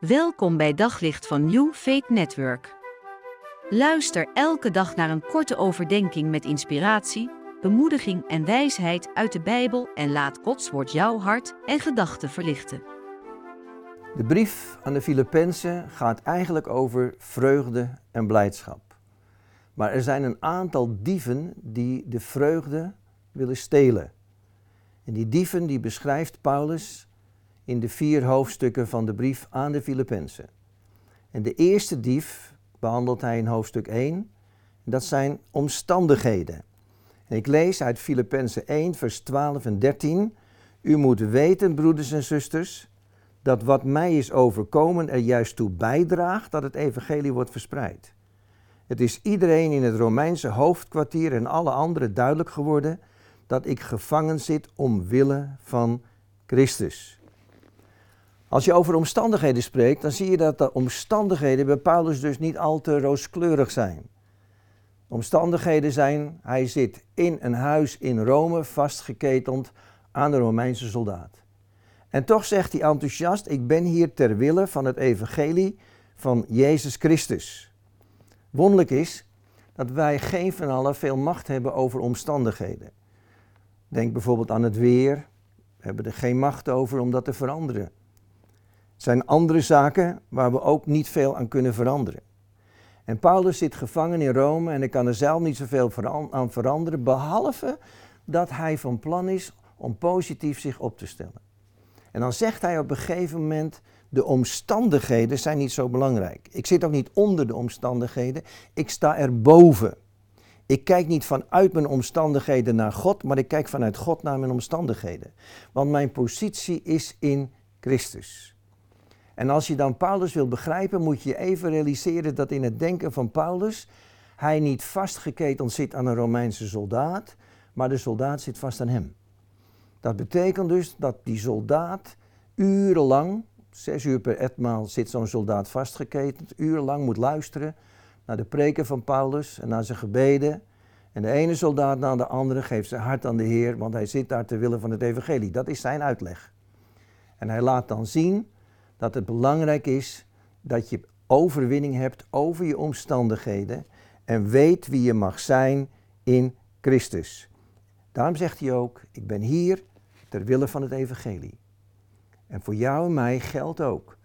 Welkom bij Daglicht van New Faith Network. Luister elke dag naar een korte overdenking met inspiratie, bemoediging en wijsheid uit de Bijbel en laat Gods woord jouw hart en gedachten verlichten. De brief aan de Filippenzen gaat eigenlijk over vreugde en blijdschap. Maar er zijn een aantal dieven die de vreugde willen stelen. En die dieven die beschrijft Paulus in de vier hoofdstukken van de brief aan de Filippenzen. En de eerste dief behandelt hij in hoofdstuk 1. En dat zijn omstandigheden. En ik lees uit Filippenzen 1, vers 12 en 13. U moet weten, broeders en zusters, dat wat mij is overkomen er juist toe bijdraagt dat het evangelie wordt verspreid. Het is iedereen in het Romeinse hoofdkwartier en alle anderen duidelijk geworden dat ik gevangen zit omwille van Christus. Als je over omstandigheden spreekt, dan zie je dat de omstandigheden bij Paulus dus niet al te rooskleurig zijn. Omstandigheden zijn, hij zit in een huis in Rome vastgeketend aan de Romeinse soldaat. En toch zegt hij enthousiast, ik ben hier ter wille van het evangelie van Jezus Christus. Wonderlijk is dat wij geen van allen veel macht hebben over omstandigheden. Denk bijvoorbeeld aan het weer. We hebben er geen macht over om dat te veranderen zijn andere zaken waar we ook niet veel aan kunnen veranderen. En Paulus zit gevangen in Rome en hij kan er zelf niet zoveel aan veranderen, behalve dat hij van plan is om positief zich op te stellen. En dan zegt hij op een gegeven moment, de omstandigheden zijn niet zo belangrijk. Ik zit ook niet onder de omstandigheden, ik sta erboven. Ik kijk niet vanuit mijn omstandigheden naar God, maar ik kijk vanuit God naar mijn omstandigheden. Want mijn positie is in Christus. En als je dan Paulus wil begrijpen, moet je even realiseren dat in het denken van Paulus hij niet vastgeketend zit aan een Romeinse soldaat, maar de soldaat zit vast aan hem. Dat betekent dus dat die soldaat urenlang, zes uur per etmaal zit zo'n soldaat vastgeketend, urenlang moet luisteren naar de preken van Paulus en naar zijn gebeden. En de ene soldaat na de andere geeft zijn hart aan de Heer, want hij zit daar te willen van het evangelie. Dat is zijn uitleg. En hij laat dan zien dat het belangrijk is dat je overwinning hebt over je omstandigheden en weet wie je mag zijn in Christus. Daarom zegt hij ook, ik ben hier ter wille van het evangelie. En voor jou en mij geldt ook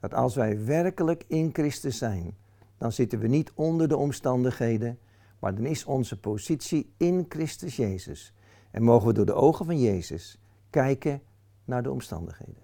dat als wij werkelijk in Christus zijn, dan zitten we niet onder de omstandigheden, maar dan is onze positie in Christus Jezus. En mogen we door de ogen van Jezus kijken naar de omstandigheden.